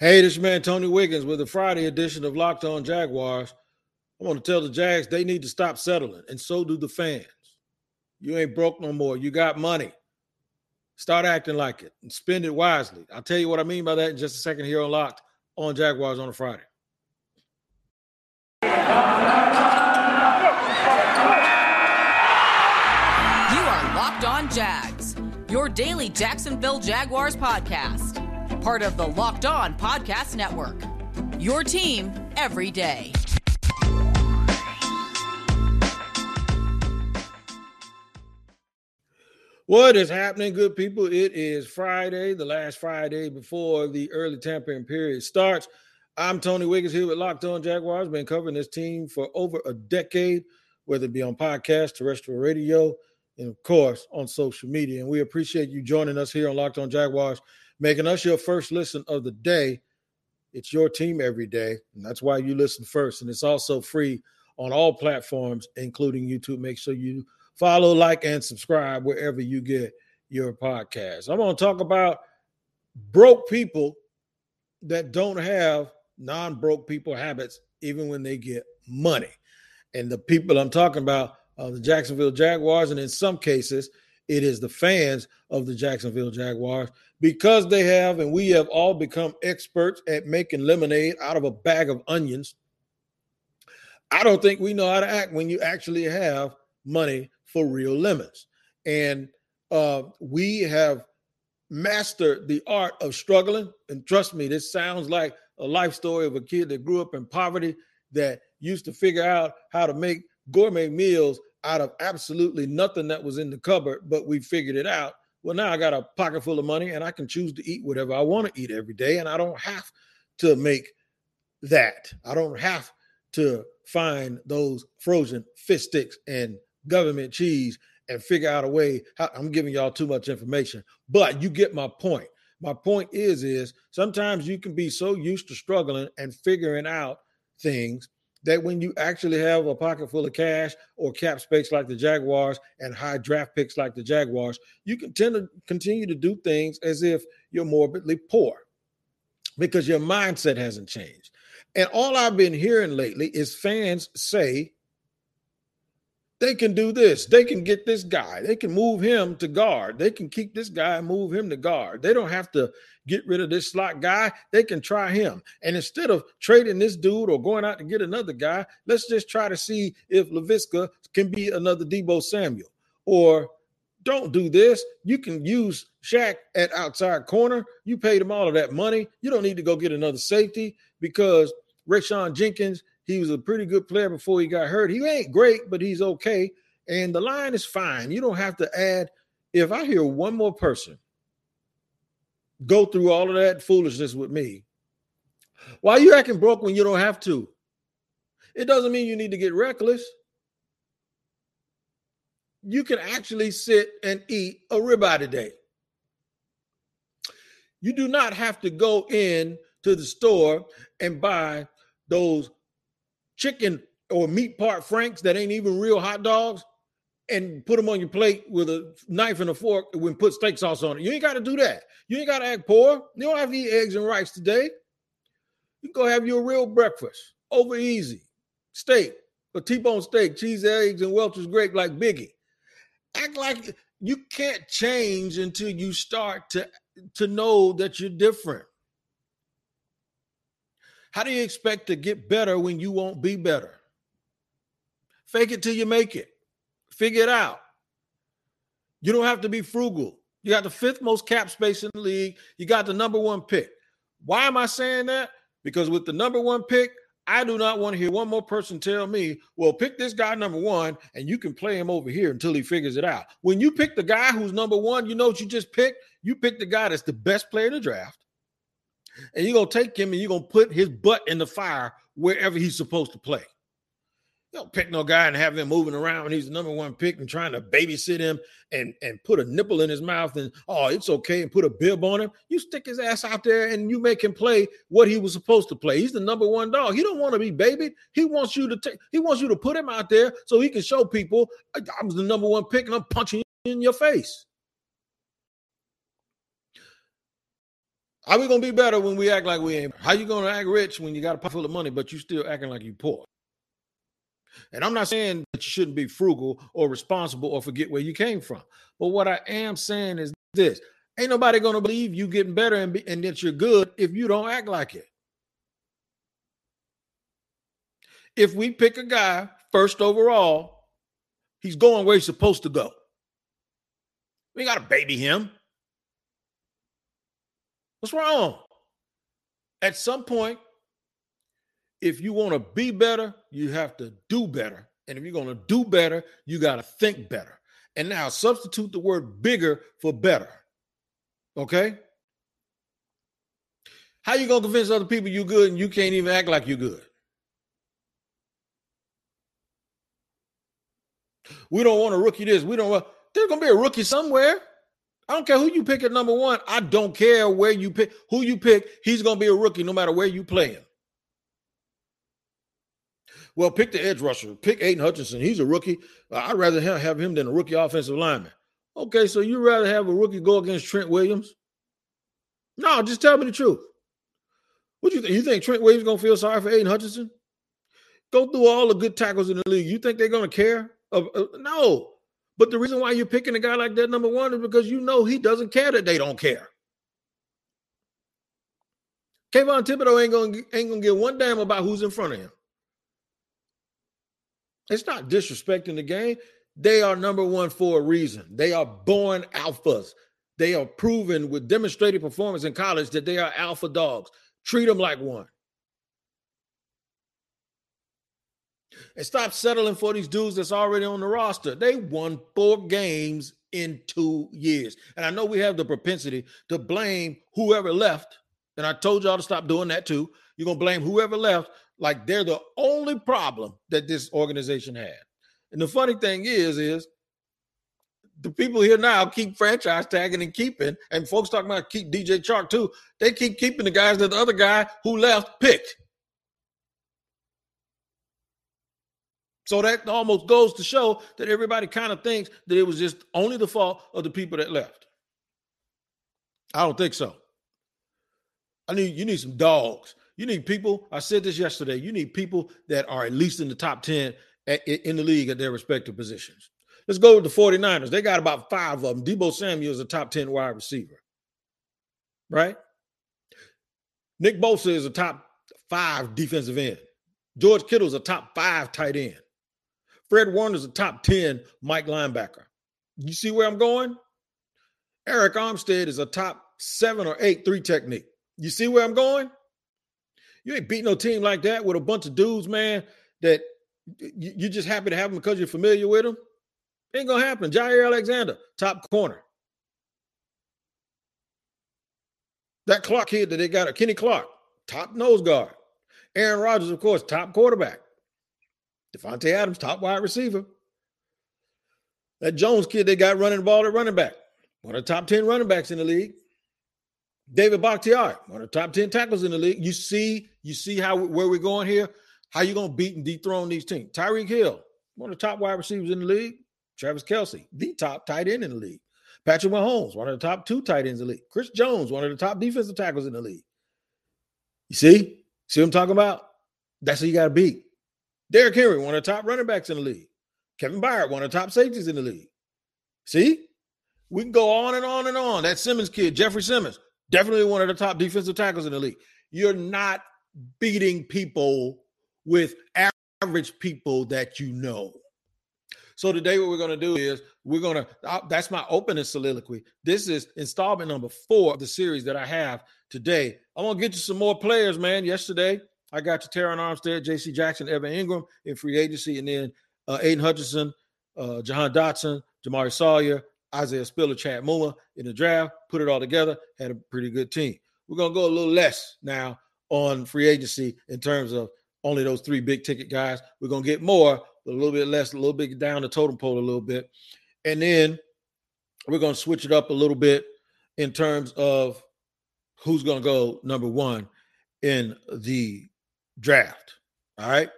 Hey, this is man Tony Wiggins with the Friday edition of Locked On Jaguars. I want to tell the Jags they need to stop settling, and so do the fans. You ain't broke no more. You got money. Start acting like it and spend it wisely. I'll tell you what I mean by that in just a second here on Locked on Jaguars on a Friday. You are Locked On Jags, your daily Jacksonville Jaguars podcast part of the Locked On Podcast Network. Your team every day. What is happening, good people? It is Friday, the last Friday before the early tampering period starts. I'm Tony Wiggins here with Locked On Jaguars. Been covering this team for over a decade, whether it be on podcast, terrestrial radio, and of course on social media. And we appreciate you joining us here on Locked On Jaguars making us your first listen of the day. It's your team every day, and that's why you listen first. And it's also free on all platforms, including YouTube. Make sure you follow, like, and subscribe wherever you get your podcast. I'm going to talk about broke people that don't have non broke people habits, even when they get money. And the people I'm talking about are the Jacksonville Jaguars, and in some cases, it is the fans of the Jacksonville Jaguars because they have, and we have all become experts at making lemonade out of a bag of onions. I don't think we know how to act when you actually have money for real lemons. And uh, we have mastered the art of struggling. And trust me, this sounds like a life story of a kid that grew up in poverty that used to figure out how to make gourmet meals out of absolutely nothing that was in the cupboard, but we figured it out. Well, now I got a pocket full of money and I can choose to eat whatever I want to eat every day. And I don't have to make that. I don't have to find those frozen fish sticks and government cheese and figure out a way. How, I'm giving y'all too much information, but you get my point. My point is, is sometimes you can be so used to struggling and figuring out things that when you actually have a pocket full of cash or cap space like the Jaguars and high draft picks like the Jaguars, you can tend to continue to do things as if you're morbidly poor because your mindset hasn't changed. And all I've been hearing lately is fans say they can do this. They can get this guy. They can move him to guard. They can keep this guy and move him to guard. They don't have to get rid of this slot guy. They can try him. And instead of trading this dude or going out to get another guy, let's just try to see if Laviska can be another Deebo Samuel. Or don't do this. You can use Shaq at outside corner. You paid him all of that money. You don't need to go get another safety because Rayshawn Jenkins he was a pretty good player before he got hurt. He ain't great, but he's okay. And the line is fine. You don't have to add. If I hear one more person go through all of that foolishness with me, why are you acting broke when you don't have to? It doesn't mean you need to get reckless. You can actually sit and eat a ribeye today. You do not have to go in to the store and buy those chicken or meat part franks that ain't even real hot dogs and put them on your plate with a knife and a fork and put steak sauce on it. You ain't got to do that. You ain't got to act poor. You don't have to eat eggs and rice today. You go have your real breakfast over easy steak, a T-bone steak, cheese, eggs, and Welch's grape like Biggie. Act like you can't change until you start to to know that you're different. How do you expect to get better when you won't be better? Fake it till you make it. Figure it out. You don't have to be frugal. You got the fifth most cap space in the league. You got the number one pick. Why am I saying that? Because with the number one pick, I do not want to hear one more person tell me, well, pick this guy number one and you can play him over here until he figures it out. When you pick the guy who's number one, you know what you just picked? You picked the guy that's the best player in the draft and you're gonna take him and you're gonna put his butt in the fire wherever he's supposed to play. You don't pick no guy and have him moving around when he's the number one pick and trying to babysit him and, and put a nipple in his mouth and oh it's okay and put a bib on him. You stick his ass out there and you make him play what he was supposed to play. He's the number one dog. He don't want to be babied. He wants you to take he wants you to put him out there so he can show people I, I was the number one pick and I'm punching in your face. How we gonna be better when we act like we ain't? How you gonna act rich when you got a pot full of money, but you still acting like you poor? And I'm not saying that you shouldn't be frugal or responsible or forget where you came from. But what I am saying is this: ain't nobody gonna believe you getting better and, be, and that you're good if you don't act like it. If we pick a guy first overall, he's going where he's supposed to go. We got to baby him. What's wrong? At some point, if you want to be better, you have to do better. And if you're going to do better, you got to think better. And now substitute the word bigger for better. Okay? How you going to convince other people you good and you can't even act like you good? We don't want a rookie this. We don't want there's going to be a rookie somewhere. I don't care who you pick at number one. I don't care where you pick who you pick. He's going to be a rookie no matter where you play him. Well, pick the edge rusher. Pick Aidan Hutchinson. He's a rookie. Uh, I'd rather have him than a rookie offensive lineman. Okay, so you'd rather have a rookie go against Trent Williams? No, just tell me the truth. What do you think? You think Trent Williams gonna feel sorry for Aidan Hutchinson? Go through all the good tackles in the league. You think they're gonna care? Uh, no. But the reason why you're picking a guy like that, number one, is because you know he doesn't care that they don't care. Kayvon Thibodeaux ain't gonna ain't gonna give one damn about who's in front of him. It's not disrespecting the game. They are number one for a reason. They are born alphas. They are proven with demonstrated performance in college that they are alpha dogs. Treat them like one. And stop settling for these dudes that's already on the roster. They won four games in two years. And I know we have the propensity to blame whoever left. And I told y'all to stop doing that too. You're going to blame whoever left like they're the only problem that this organization had. And the funny thing is, is the people here now keep franchise tagging and keeping, and folks talking about keep DJ Chark too. They keep keeping the guys that the other guy who left picked. So that almost goes to show that everybody kind of thinks that it was just only the fault of the people that left. I don't think so. I need you need some dogs. You need people. I said this yesterday. You need people that are at least in the top 10 at, in the league at their respective positions. Let's go with the 49ers. They got about five of them. Deebo Samuel is a top 10 wide receiver, right? Nick Bosa is a top five defensive end. George Kittle is a top five tight end. Fred Warner's a top 10 Mike linebacker. You see where I'm going? Arik Armstead is a top seven or eight three technique. You see where I'm going? You ain't beat no team like that with a bunch of dudes, man, that you, just happy to have them because you're familiar with them. Ain't gonna happen. Jaire Alexander, top corner. That Clark kid that they got, Kenny Clark, top nose guard. Aaron Rodgers, of course, top quarterback. Davante Adams, top wide receiver. That Jones kid they got running the ball at running back, one of the top 10 running backs in the league. David Bakhtiari, one of the top 10 tackles in the league. You see, you see how where we're going here? How you gonna beat and dethrone these teams? Tyreek Hill, one of the top wide receivers in the league. Travis Kelce, the top tight end in the league. Patrick Mahomes, one of the top two tight ends in the league. Chris Jones, one of the top defensive tackles in the league. You see? See what I'm talking about? That's who you got to beat. Derrick Henry, one of the top running backs in the league. Kevin Byard, one of the top safeties in the league. See? We can go on and on and on. That Simmons kid, Jeffrey Simmons, Definitely one of the top defensive tackles in the league. You're not beating people with average people that you know. So today, what we're going to do is we're going to. Uh, that's my opening soliloquy. This is installment number four of the series that I have today. I'm going to get you some more players, man. Yesterday, I got you Terron Armstead, J.C. Jackson, Evan Engram in free agency, and then uh, Aidan Hutchinson, uh, Jahan Dotson, Jamaree Salyer, Isaiah Spiller, Chad Muma in the draft, put it all together, had a pretty good team. We're to go a little less now on free agency in terms of only those three big ticket guys. We're to get more, but a little bit less, a little bit down the totem pole a little bit. And then we're to switch it up a little bit in terms of who's to go number one in the draft. All right.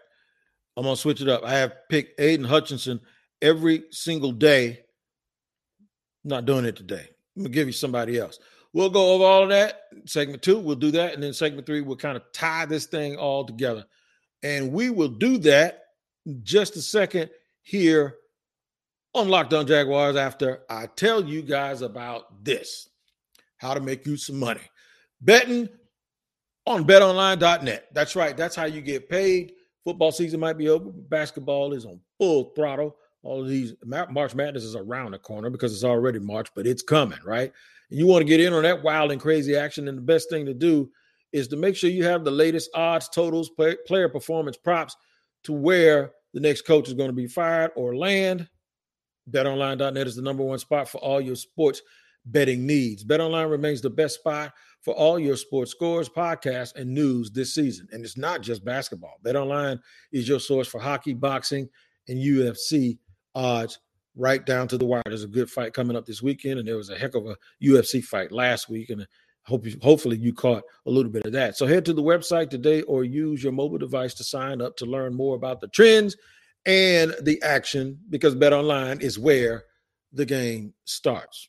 I'm to switch it up. I have picked Aidan Hutchinson every single day not doing it today. I'm gonna give you somebody else. we'll go over all of that. Segment two, we'll do that. And then segment three, we'll kind of tie this thing all together. And we will do that just a second here on Locked On Jaguars after I tell you guys about this how to make you some money. Betting on betonline.net. That's right. That's how you get paid. Football season might be over. Basketball is on full throttle. All of these March Madness is around the corner because it's already March, but it's coming, right? And you want to get in on that wild and crazy action. And the best thing to do is to make sure you have the latest odds, totals, play, player performance props to where the next coach is going to be fired or land. BetOnline.net is the number one spot for all your sports betting needs. BetOnline remains the best spot for all your sports scores, podcasts, and news this season. And it's not just basketball. BetOnline is your source for hockey, boxing, and UFC odds right down to the wire. There's a good fight coming up this weekend, and there was a heck of a UFC fight last week, and hope you, hopefully you caught a little bit of that. So head to the website today or use your mobile device to sign up to learn more about the trends and the action because Bet Online is where the game starts.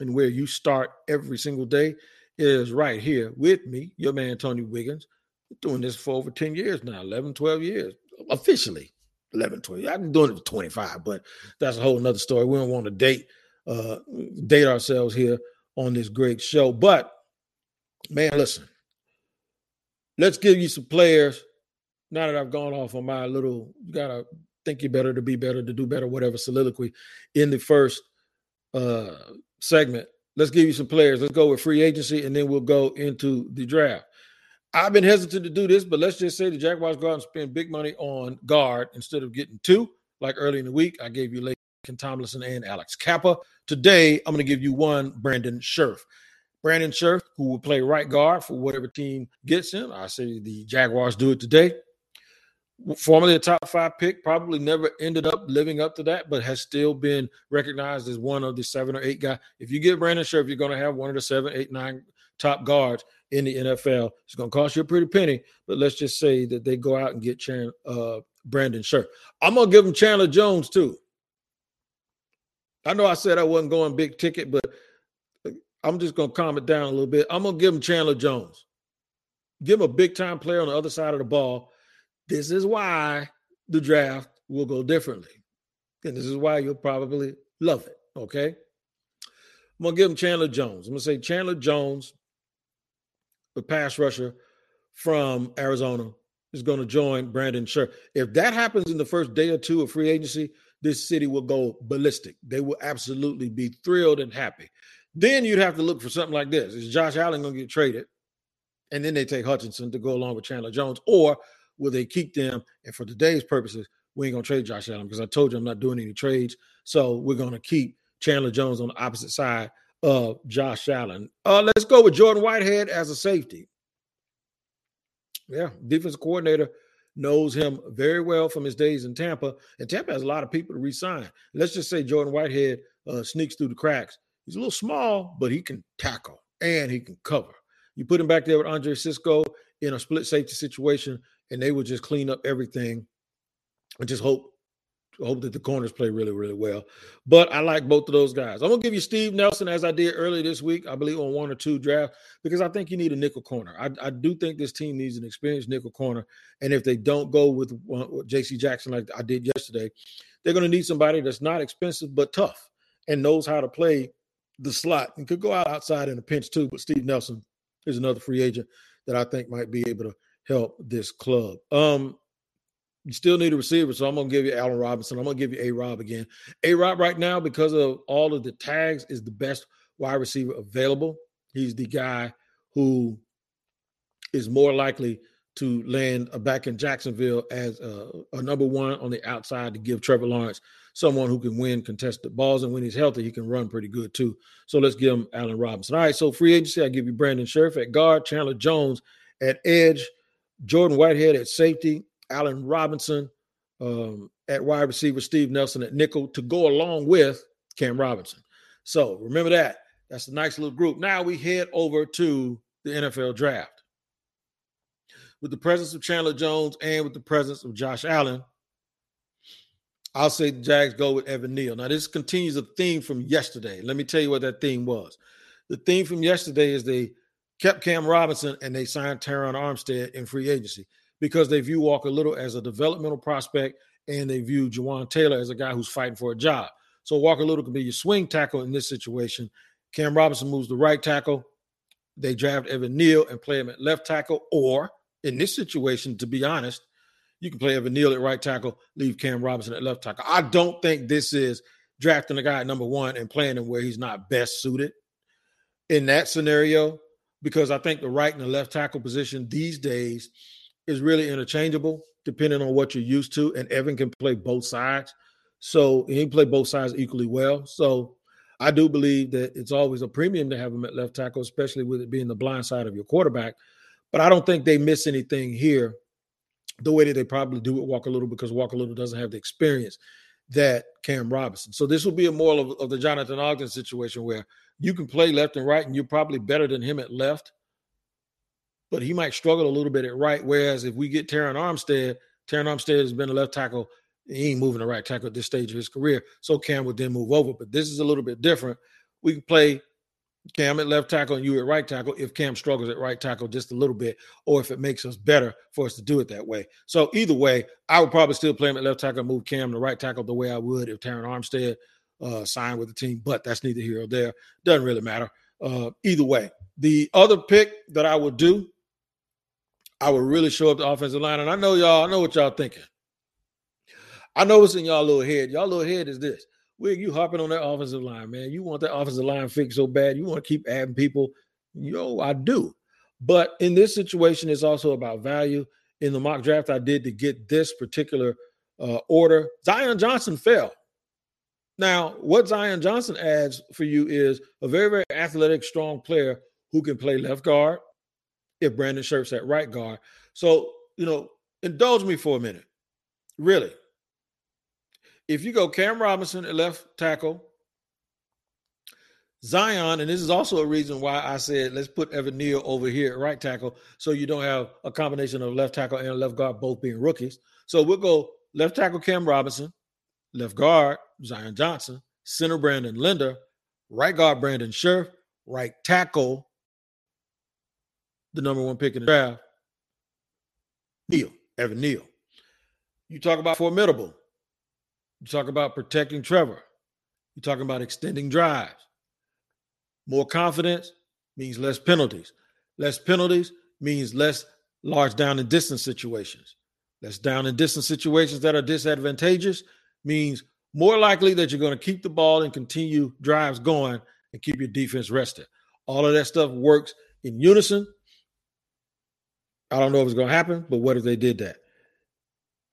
And where you start every single day is right here with me, your man Tony Wiggins. We're Doing this for over 10 years now, 11, 12 years officially. 11, 12. I've been doing it for 25, but that's a whole nother story. We don't want to date uh date ourselves here on this great show. But man, listen, let's give you some players. Now that I've gone off on my little, you gotta think you better to be better, to do better, whatever soliloquy in the first uh segment. Let's give you some players. Let's go with free agency and then we'll go into the draft. I've been hesitant to do this, but let's just say the Jaguars go out and spend big money on guard instead of getting two, like early in the week. I gave you Laken Tomlinson and Alex Cappa. Today, I'm going to give you one, Brandon Scherff. Brandon Scherff, who will play right guard for whatever team gets him. I say the Jaguars do it today. Formerly a top five pick, probably never ended up living up to that, but has still been recognized as one of the seven or eight guys. If you get Brandon Scherff, you're going to have one of the seven, eight, nine top guards in the NFL. It's going to cost you a pretty penny, but let's just say that they go out and get Chan, uh, Brandon Scherff. I'm going to give them Chandler Jones too. I know I said I wasn't going big ticket, but I'm just going to calm it down a little bit. I'm going to give him Chandler Jones. Give him a big time player on the other side of the ball. This is why the draft will go differently. And this is why you'll probably love it. Okay. I'm going to give him Chandler Jones. I'm going to say Chandler Jones the pass rusher from Arizona is going to join Brandon Scherff. If that happens in the first day or two of free agency, this city will go ballistic. They will absolutely be thrilled and happy. Then you'd have to look for something like this. Is Josh Allen going to get traded? And then they take Hutchinson to go along with Chandler Jones, or will they keep them? And for today's purposes, we ain't gonna trade Josh Allen because I told you I'm not doing any trades. So we're gonna keep Chandler Jones on the opposite side of Josh Allen. Uh, let's go with Jordan Whitehead as a safety. Yeah, defensive coordinator knows him very well from his days in Tampa, and Tampa has a lot of people to resign. Let's just say Jordan Whitehead uh, sneaks through the cracks. He's a little small, but he can tackle and he can cover. You put him back there with Andre Cisco in a split safety situation, and they would just clean up everything and just hope hope that the corners play really, really well. But I like both of those guys. I'm gonna give you Steve Nelson as I did earlier this week, I believe on one or two draft, because I think you need a nickel corner. I, I do think this team needs an experienced nickel corner, and if they don't go with, with J.C. Jackson like I did yesterday, they're gonna need somebody that's not expensive but tough and knows how to play the slot and could go out outside in a pinch too. But Steve Nelson is another free agent that I think might be able to help this club. Um, you still need a receiver, so I'm gonna give you Allen Robinson. I'm gonna give you A Rob again. A Rob right now, because of all of the tags, is the best wide receiver available. He's the guy who is more likely to land a back in Jacksonville as a, a, number one on the outside to give Trevor Lawrence someone who can win contested balls. And when he's healthy, he can run pretty good too. So let's give him Allen Robinson. All right, so free agency, I give you Brandon Scherff at guard, Chandler Jones at edge, Jordan Whitehead at safety, Allen Robinson um, at wide receiver, Steve Nelson at nickel to go along with Cam Robinson. So remember that. That's a nice little group. Now we head over to the NFL draft. With the presence of Chandler Jones and with the presence of Josh Allen, I'll say the Jags go with Evan Neal. Now, this continues a theme from yesterday. Let me tell you what that theme was. The theme from yesterday is they kept Cam Robinson and they signed Terron Armstead in free agency because they view Walker Little as a developmental prospect and they view Jawaan Taylor as a guy who's fighting for a job. So Walker Little can be your swing tackle in this situation. Cam Robinson moves the right tackle. They draft Evan Neal and play him at left tackle. Or in this situation, to be honest, you can play Evan Neal at right tackle, leave Cam Robinson at left tackle. I don't think this is drafting a guy at number one and playing him where he's not best suited in that scenario, because I think the right and the left tackle position these days is really interchangeable depending on what you're used to. And Evan can play both sides. So he can play both sides equally well. So I do believe that it's always a premium to have him at left tackle, especially with it being the blind side of your quarterback. But I don't think they miss anything here the way that they probably do with Walker Little because Walker Little doesn't have the experience that Cam Robinson. So this will be a more of, of the Jonathan Ogden situation where you can play left and right, and you're probably better than him at left, but he might struggle a little bit at right. Whereas if we get Terron Armstead, Terron Armstead has been a left tackle. He ain't moving the right tackle at this stage of his career. So Cam would then move over. But this is a little bit different. We can play Cam at left tackle and you at right tackle if Cam struggles at right tackle just a little bit, or if it makes us better for us to do it that way. So either way, I would probably still play him at left tackle, move Cam to right tackle the way I would if Terron Armstead uh, signed with the team. But that's neither here or there. Doesn't really matter. Uh, either way, the other pick that I would do, I would really show up the offensive line, and I know y'all. I know what y'all thinking. I know what's in y'all little head. Y'all little head is this. Wig, you hopping on that offensive line, man. You want that offensive line fixed so bad. You want to keep adding people. Yo, I do. But in this situation, it's also about value. In the mock draft I did to get this particular uh, order, Zion Johnson fell. Now, what Zion Johnson adds for you is a very, very athletic, strong player who can play left guard if Brandon Scherff's at right guard. So, you know, indulge me for a minute. Really, if you go Cam Robinson at left tackle, Zion, and this is also a reason why I said let's put Evan Neal over here at right tackle, so you don't have a combination of left tackle and left guard both being rookies. So we'll go left tackle Cam Robinson, left guard Zion Johnson, center Brandon Linder, right guard Brandon Scherff, right tackle, the number one pick in the draft, Neal, Evan Neal. You talk about formidable. You talk about protecting Trevor. You're talking about extending drives. More confidence means less penalties. Less penalties means less large down and distance situations. Less down and distance situations that are disadvantageous means more likely that you're going to keep the ball and continue drives going and keep your defense rested. All of that stuff works in unison. I don't know if it's going to happen, but what if they did that?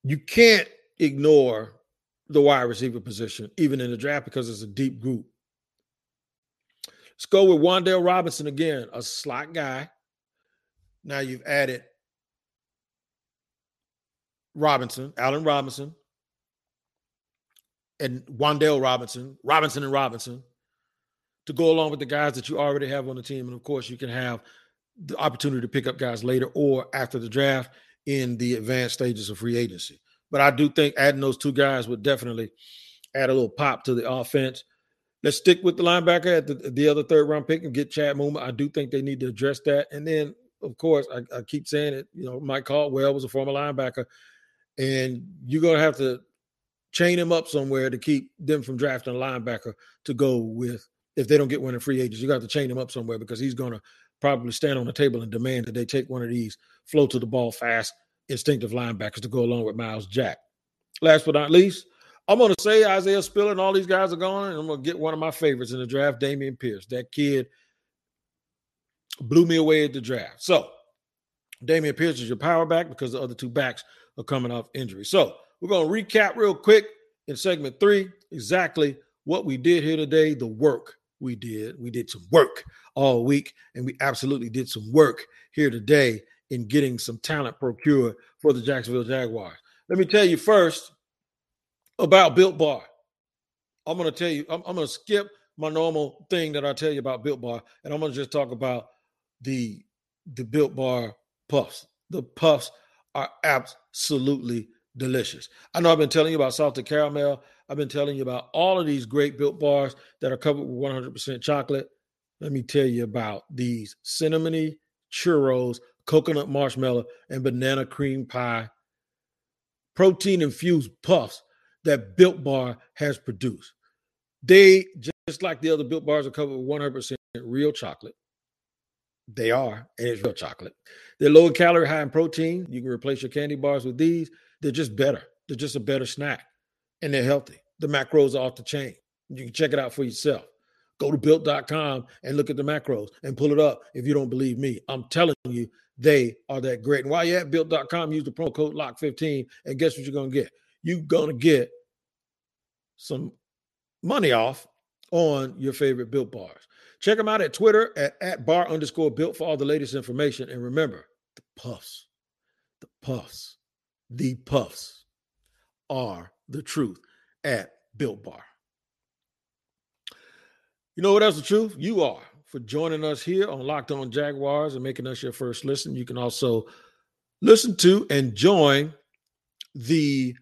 You can't ignore the wide receiver position, even in the draft, because it's a deep group. Let's go with Wan'Dale Robinson again, a slot guy. Now you've added Robinson, Allen Robinson, and Wan'Dale Robinson, Robinson and Robinson, to go along with the guys that you already have on the team. And of course, you can have the opportunity to pick up guys later or after the draft in the advanced stages of free agency. But I do think adding those two guys would definitely add a little pop to the offense. Let's stick with the linebacker at the, the other third round pick and get Chad Muma. I do think they need to address that. And then, of course, I, I keep saying it. You know, Mike Caldwell was a former linebacker, and you're gonna have to chain him up somewhere to keep them from drafting a linebacker to go with if they don't get one in free agents. You got to chain him up somewhere because he's gonna probably stand on the table and demand that they take one of these flow to the ball fast instinctive linebackers to go along with Myles Jack. Last but not least, I'm going to say Isaiah Spiller and all these guys are going, and I'm going to get one of my favorites in the draft, Dameon Pierce. That kid blew me away at the draft. So, Dameon Pierce is your power back because the other two backs are coming off injury. So, we're going to recap real quick in segment three exactly what we did here today, the work we did. We did some work all week, and we absolutely did some work here today in getting some talent procured for the Jacksonville Jaguars. Let me tell you first about Built Bar. I'm going to tell you, I'm, I'm going to skip my normal thing that I tell you about Built Bar, and I'm going to just talk about the the Built Bar puffs. The puffs are absolutely delicious. I know I've been telling you about salted caramel. I've been telling you about all of these great Built Bars that are covered with 100% chocolate. let me tell you about these cinnamony churros, coconut marshmallow, and banana cream pie protein infused puffs that Built Bar has produced. They, just like the other Built Bars, are covered with 100% real chocolate. They are, and it's real chocolate. They're low in calorie, high in protein. You can replace your candy bars with these. They're just better. They're just a better snack, and they're healthy. The macros are off the chain. You can check it out for yourself. Go to built.com and look at the macros and pull it up if you don't believe me. I'm telling you, they are that great. And while you're at built.com, use the promo code LOCK15, and guess what you're going to get? You're going to get some money off on your favorite built bars. Check them out at Twitter at, at bar underscore built for all the latest information. And remember, the puffs, the puffs, the puffs are the truth at Built Bar. You know what else the truth? You are for joining us here on Locked On Jaguars and making us your first listen. You can also listen to and join the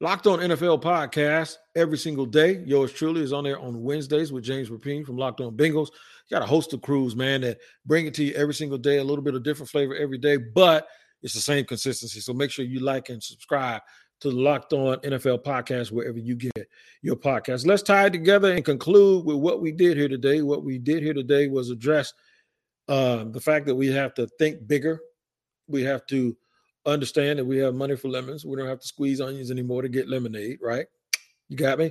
Locked On NFL podcast every single day. Yours truly is on there on Wednesdays with James Rapien from Locked On Bengals. You got a host of crews, man, that bring it to you every single day, a little bit of different flavor every day, but it's the same consistency. So make sure you like and subscribe to the Locked On NFL podcast wherever you get your podcast. Let's tie it together and conclude with what we did here today. What we did here today was address uh, the fact that we have to think bigger. We have to understand that we have money for lemons. We don't have to squeeze onions anymore to get lemonade, right? You got me?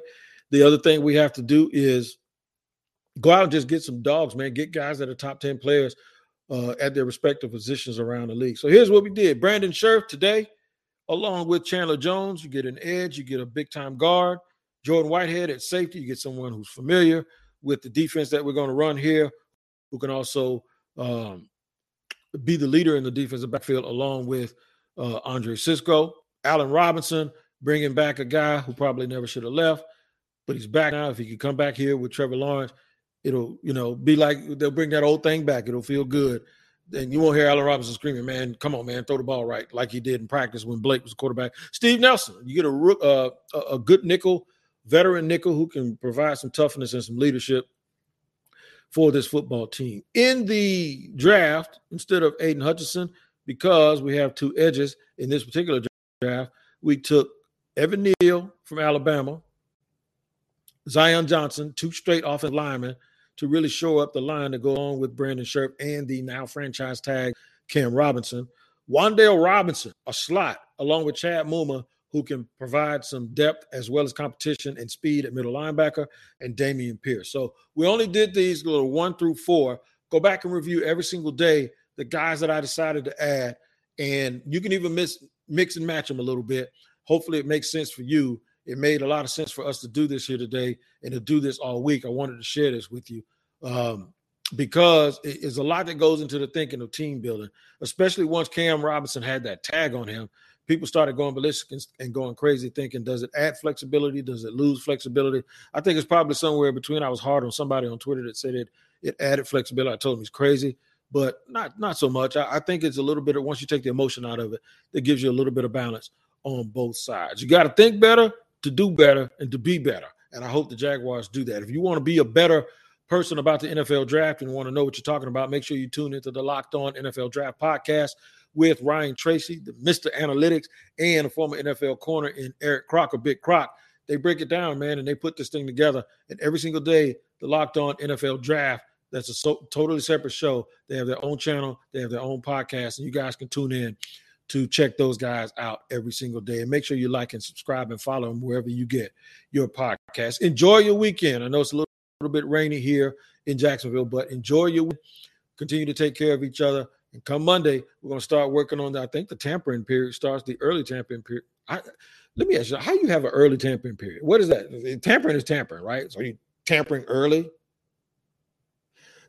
The other thing we have to do is go out and just get some dogs, man. Get guys that are top 10 players uh, at their respective positions around the league. So here's what we did Brandon Scherff today along with Chandler Jones. You get an edge, you get a big time guard. Jordan Whitehead at safety, you get someone who's familiar with the defense that we're going to run here, who can also um, be the leader in the defensive backfield, along with uh, Andre Cisco, Allen Robinson, bringing back a guy who probably never should have left, but he's back now. If he could come back here with Trevor Lawrence, it'll you know be like they'll bring that old thing back. It'll feel good and you won't hear Allen Robinson screaming, "Man, come on, man, throw the ball right," like he did in practice when Blake was quarterback. Steve Nelson, you get a uh, a good nickel, veteran nickel who can provide some toughness and some leadership for this football team. In the draft, instead of Aidan Hutchinson, because we have two edges in this particular draft, we took Evan Neal from Alabama, Zion Johnson, two straight offensive linemen to really show up the line to go on with Brandon Scherff and the now franchise tag Cam Robinson. Wan'Dale Robinson, a slot, along with Chad Muma, who can provide some depth as well as competition and speed at middle linebacker, and Dameon Pierce. So we only did these little one through four. Go back and review every single day the guys that I decided to add, and you can even miss, mix and match them a little bit. Hopefully, it makes sense for you it made a lot of sense for us to do this here today and to do this all week. I wanted to share this with you um, because it's a lot that goes into the thinking of team building, especially once Cam Robinson had that tag on him. People started going ballistic and going crazy, thinking, does it add flexibility? Does it lose flexibility? I think it's probably somewhere between. I was hard on somebody on Twitter that said it it added flexibility. I told him he's crazy, but not not so much. I, I think it's a little bit of once you take the emotion out of it, it gives you a little bit of balance on both sides. You got to think better to do better and to be better. And I hope the Jaguars do that. If you want to be a better person about the NFL draft and want to know what you're talking about, make sure you tune into the Locked On NFL Draft podcast with Ryan Tracy, the Mr. Analytics, and a former NFL corner in Eric Crocker, Big Croc. They break it down, man, and they put this thing together. And every single day, the Locked On NFL Draft, that's a so, totally separate show. They have their own channel, they have their own podcast, and you guys can tune in to check those guys out every single day. And make sure you like and subscribe and follow them wherever you get your podcast. Enjoy your weekend. I know it's a little, little bit rainy here in Jacksonville, but enjoy your continue to take care of each other. And come Monday, we're going to start working on that. I think the tampering period starts the early tampering period. I, let me ask you, how you have an early tampering period? What is that? Tampering is tampering, right? So you tampering early.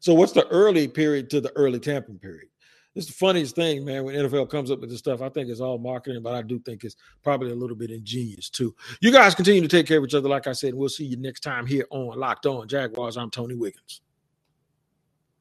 So what's the early period to the early tampering period? It's the funniest thing, man. When NFL comes up with this stuff, I think it's all marketing, but I do think it's probably a little bit ingenious too. You guys continue to take care of each other, like I said. We'll see you next time here on Locked On Jaguars. I'm Tony Wiggins.